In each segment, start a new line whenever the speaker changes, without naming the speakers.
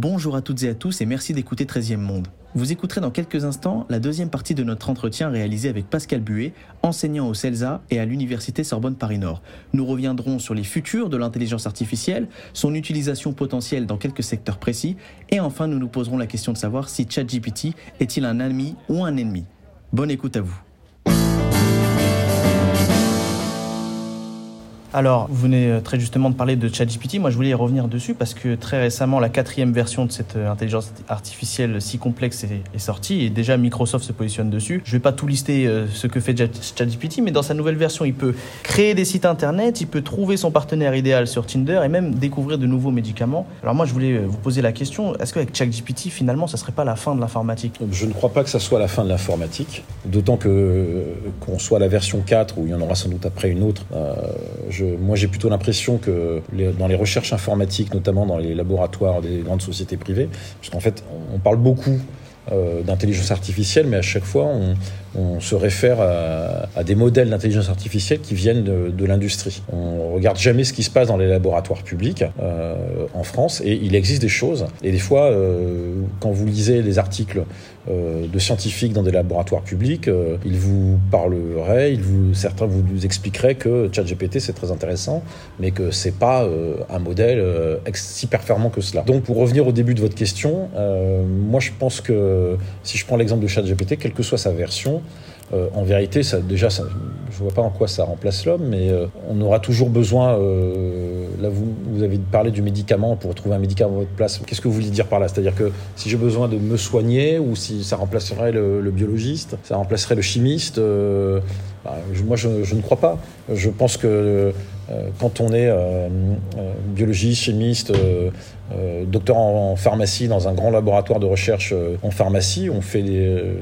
Bonjour à toutes et à tous et merci d'écouter 13e Monde. Vous écouterez dans quelques instants la deuxième partie de notre entretien réalisé avec Pascal Buet, enseignant au CELSA et à l'Université Sorbonne Paris-Nord. Nous reviendrons sur les futurs de l'intelligence artificielle, son utilisation potentielle dans quelques secteurs précis, et enfin nous nous poserons la question de savoir si ChatGPT est-il un ami ou un ennemi. Bonne écoute à vous. Alors, vous venez euh, très justement de parler de ChatGPT. Moi, je voulais y revenir dessus parce que très récemment, la quatrième version de cette euh, intelligence artificielle si complexe est, sortie et déjà Microsoft se positionne dessus. Je ne vais pas tout lister euh, ce que fait ChatGPT, mais dans sa nouvelle version, il peut créer des sites internet, il peut trouver son partenaire idéal sur Tinder et même découvrir de nouveaux médicaments. Alors moi, je voulais vous poser la question est-ce qu'avec ChatGPT, finalement, ça serait pas la fin de l'informatique?
Je ne crois pas que ça soit la fin de l'informatique, d'autant que qu'on soit la version 4 où il y en aura sans doute après une autre. Moi, j'ai plutôt l'impression que dans les recherches informatiques, notamment dans les laboratoires des grandes sociétés privées, parce qu'en fait, on parle beaucoup euh, d'intelligence artificielle, mais à chaque fois, on, se réfère à, des modèles d'intelligence artificielle qui viennent de, l'industrie. On regarde jamais ce qui se passe dans les laboratoires publics euh, en France, et il existe des choses. Et des fois, euh, quand vous lisez des articles de scientifiques dans des laboratoires publics, ils vous parleraient, ils vous, certains vous expliqueraient que ChatGPT c'est très intéressant, mais que c'est pas un modèle si performant que cela. Donc, pour revenir au début de votre question, moi je pense que euh, si je prends l'exemple de ChatGPT, quelle que soit sa version, euh, en vérité, ça, déjà, ça, je ne vois pas en quoi ça remplace l'homme, mais euh, on aura toujours besoin. là, vous, vous, avez parlé du médicament pour trouver un médicament à votre place. Qu'est-ce que vous voulez dire par là? C'est-à-dire que si j'ai besoin de me soigner, ou si ça remplacerait le, biologiste, ça remplacerait le chimiste, bah, moi, je, ne crois pas. Je pense que quand on est biologiste, chimiste, euh, docteur en, pharmacie dans un grand laboratoire de recherche euh, en pharmacie. On fait des, euh,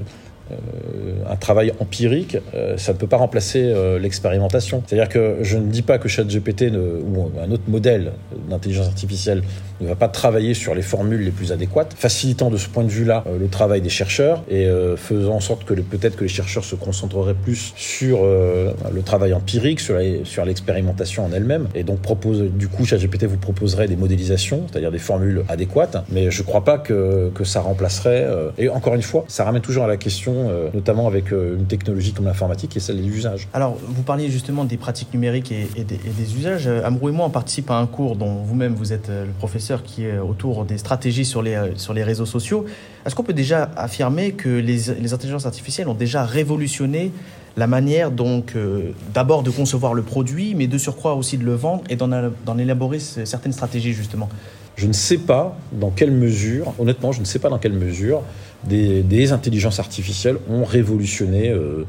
un travail empirique, ça ne peut pas remplacer l'expérimentation. C'est-à-dire que je ne dis pas que ChatGPT ou un autre modèle d'intelligence artificielle ne va pas travailler sur les formules les plus adéquates, facilitant de ce point de vue-là euh, le travail des chercheurs et euh, faisant en sorte que peut-être que les chercheurs se concentreraient plus sur euh, le travail empirique, sur, sur l'expérimentation en elle-même. Et donc, propose, du coup, ChatGPT vous proposerait des modélisations, c'est-à-dire des formules adéquates, mais je ne crois pas que, que ça remplacerait. et encore une fois, ça ramène toujours à la question, notamment avec une technologie comme l'informatique, est celle des usages.
Alors, vous parliez justement des pratiques numériques et, des, et usages. Amrou et moi, on participe à un cours dont vous-même vous êtes le professeur qui est autour des stratégies sur les, euh, sur les réseaux sociaux. Est-ce qu'on peut déjà affirmer que les, les, intelligences artificielles ont déjà révolutionné la manière donc euh, d'abord de concevoir le produit, mais de surcroît aussi de le vendre et d'en élaborer certaines stratégies justement?
Je ne sais pas dans quelle mesure, honnêtement, je ne sais pas dans quelle mesure des, intelligences artificielles ont révolutionné euh,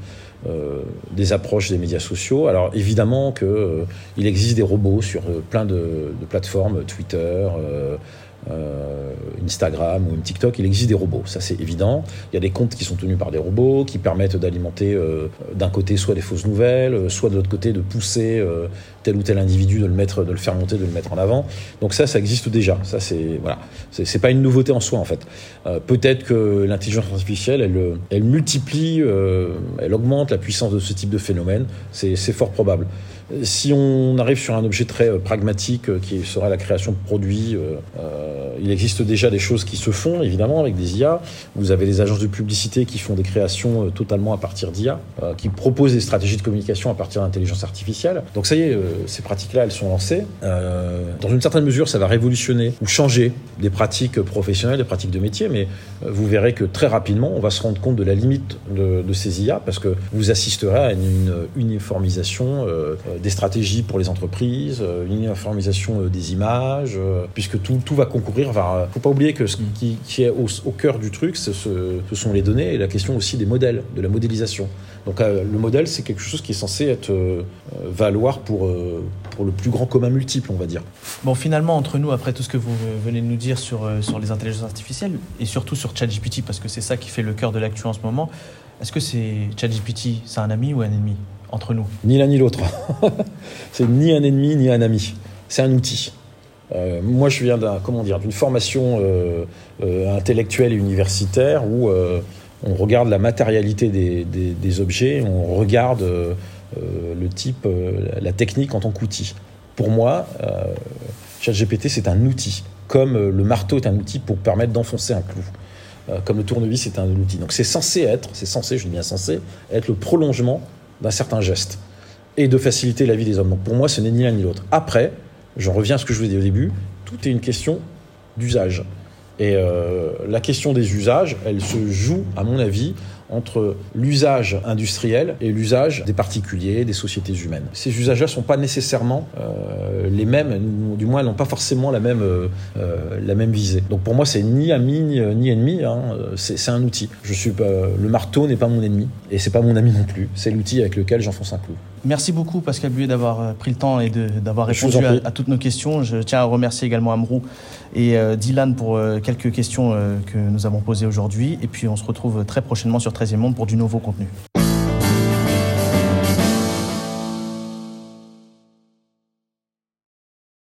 euh, des approches des médias sociaux. Alors évidemment qu'il euh, existe des robots sur euh, plein de plateformes, Twitter, euh, Instagram ou une TikTok, il existe des robots, ça c'est évident. Il y a des comptes qui sont tenus par des robots, qui permettent d'alimenter euh, d'un côté soit des fausses nouvelles, euh, soit de l'autre côté de pousser tel ou tel individu, de le mettre, de le faire monter, de le mettre en avant. Donc ça, ça existe déjà. Ça c'est voilà, c'est pas une nouveauté en soi en fait. Peut-être que l'intelligence artificielle, elle, elle multiplie, elle augmente la puissance de ce type de phénomène. C'est fort probable. Si on arrive sur un objet très euh, pragmatique euh, qui serait la création de produits, euh, il existe déjà des choses qui se font évidemment avec des IA. Vous avez des agences de publicité qui font des créations totalement à partir d'IA, qui proposent des stratégies de communication à partir d'intelligence artificielle. Donc ça y est, ces pratiques-là, elles sont lancées. dans une certaine mesure, ça va révolutionner ou changer des pratiques professionnelles, des pratiques de métier, mais vous verrez que très rapidement, on va se rendre compte de la limite de ces IA parce que vous assisterez à une, uniformisation des stratégies pour les entreprises, euh, une uniformisation euh, des images, euh, puisque tout, tout va concourir. Il ne faut pas oublier que ce qui, est au, cœur du truc, ce, ce, sont les données et la question aussi des modèles, de la modélisation. Donc le modèle, c'est quelque chose qui est censé être valoir pour, pour le plus grand commun multiple, on va dire.
Bon, finalement, entre nous, après tout ce que vous venez de nous dire sur, sur les intelligences artificielles, et surtout sur ChatGPT, parce que c'est ça qui fait le cœur de l'actu en ce moment, est-ce que c'est ChatGPT, c'est un ami ou un ennemi? Entre nous
Ni l'un ni l'autre. c'est ni un ennemi ni un ami. C'est un outil. Euh, moi, je viens d'un, dire, d'une formation euh, euh, intellectuelle et universitaire où on regarde la matérialité des, des objets, on regarde le type, la technique en tant qu'outil. Pour moi, ChatGPT, c'est un outil. comme le marteau est un outil pour permettre d'enfoncer un clou. Comme le tournevis est un outil. Donc c'est censé être, c'est censé, je dis bien censé, être le prolongement d'un certain geste et de faciliter la vie des hommes. Donc pour moi, ce n'est ni l'un ni l'autre. Après, j'en reviens à ce que je vous ai au début, tout est une question d'usage. Et euh, la question des usages, elle se joue, à mon avis, entre l'usage industriel et l'usage des particuliers, des sociétés humaines. Ces usages-là ne sont pas nécessairement euh, les mêmes, du moins, n'ont pas forcément la même, euh, la même visée. Donc pour moi, c'est ni ami ni, ennemi, hein. c'est un outil. Je suis le marteau n'est pas mon ennemi, et c'est pas mon ami non plus. C'est l'outil avec lequel j'enfonce un clou.
Merci beaucoup Pascal Buet d'avoir pris le temps et d'avoir répondu à, toutes nos questions. Je tiens à remercier également Amrou et Dylan pour quelques questions que nous avons posées aujourd'hui. Et puis on se retrouve très prochainement sur 13e Monde pour du nouveau contenu.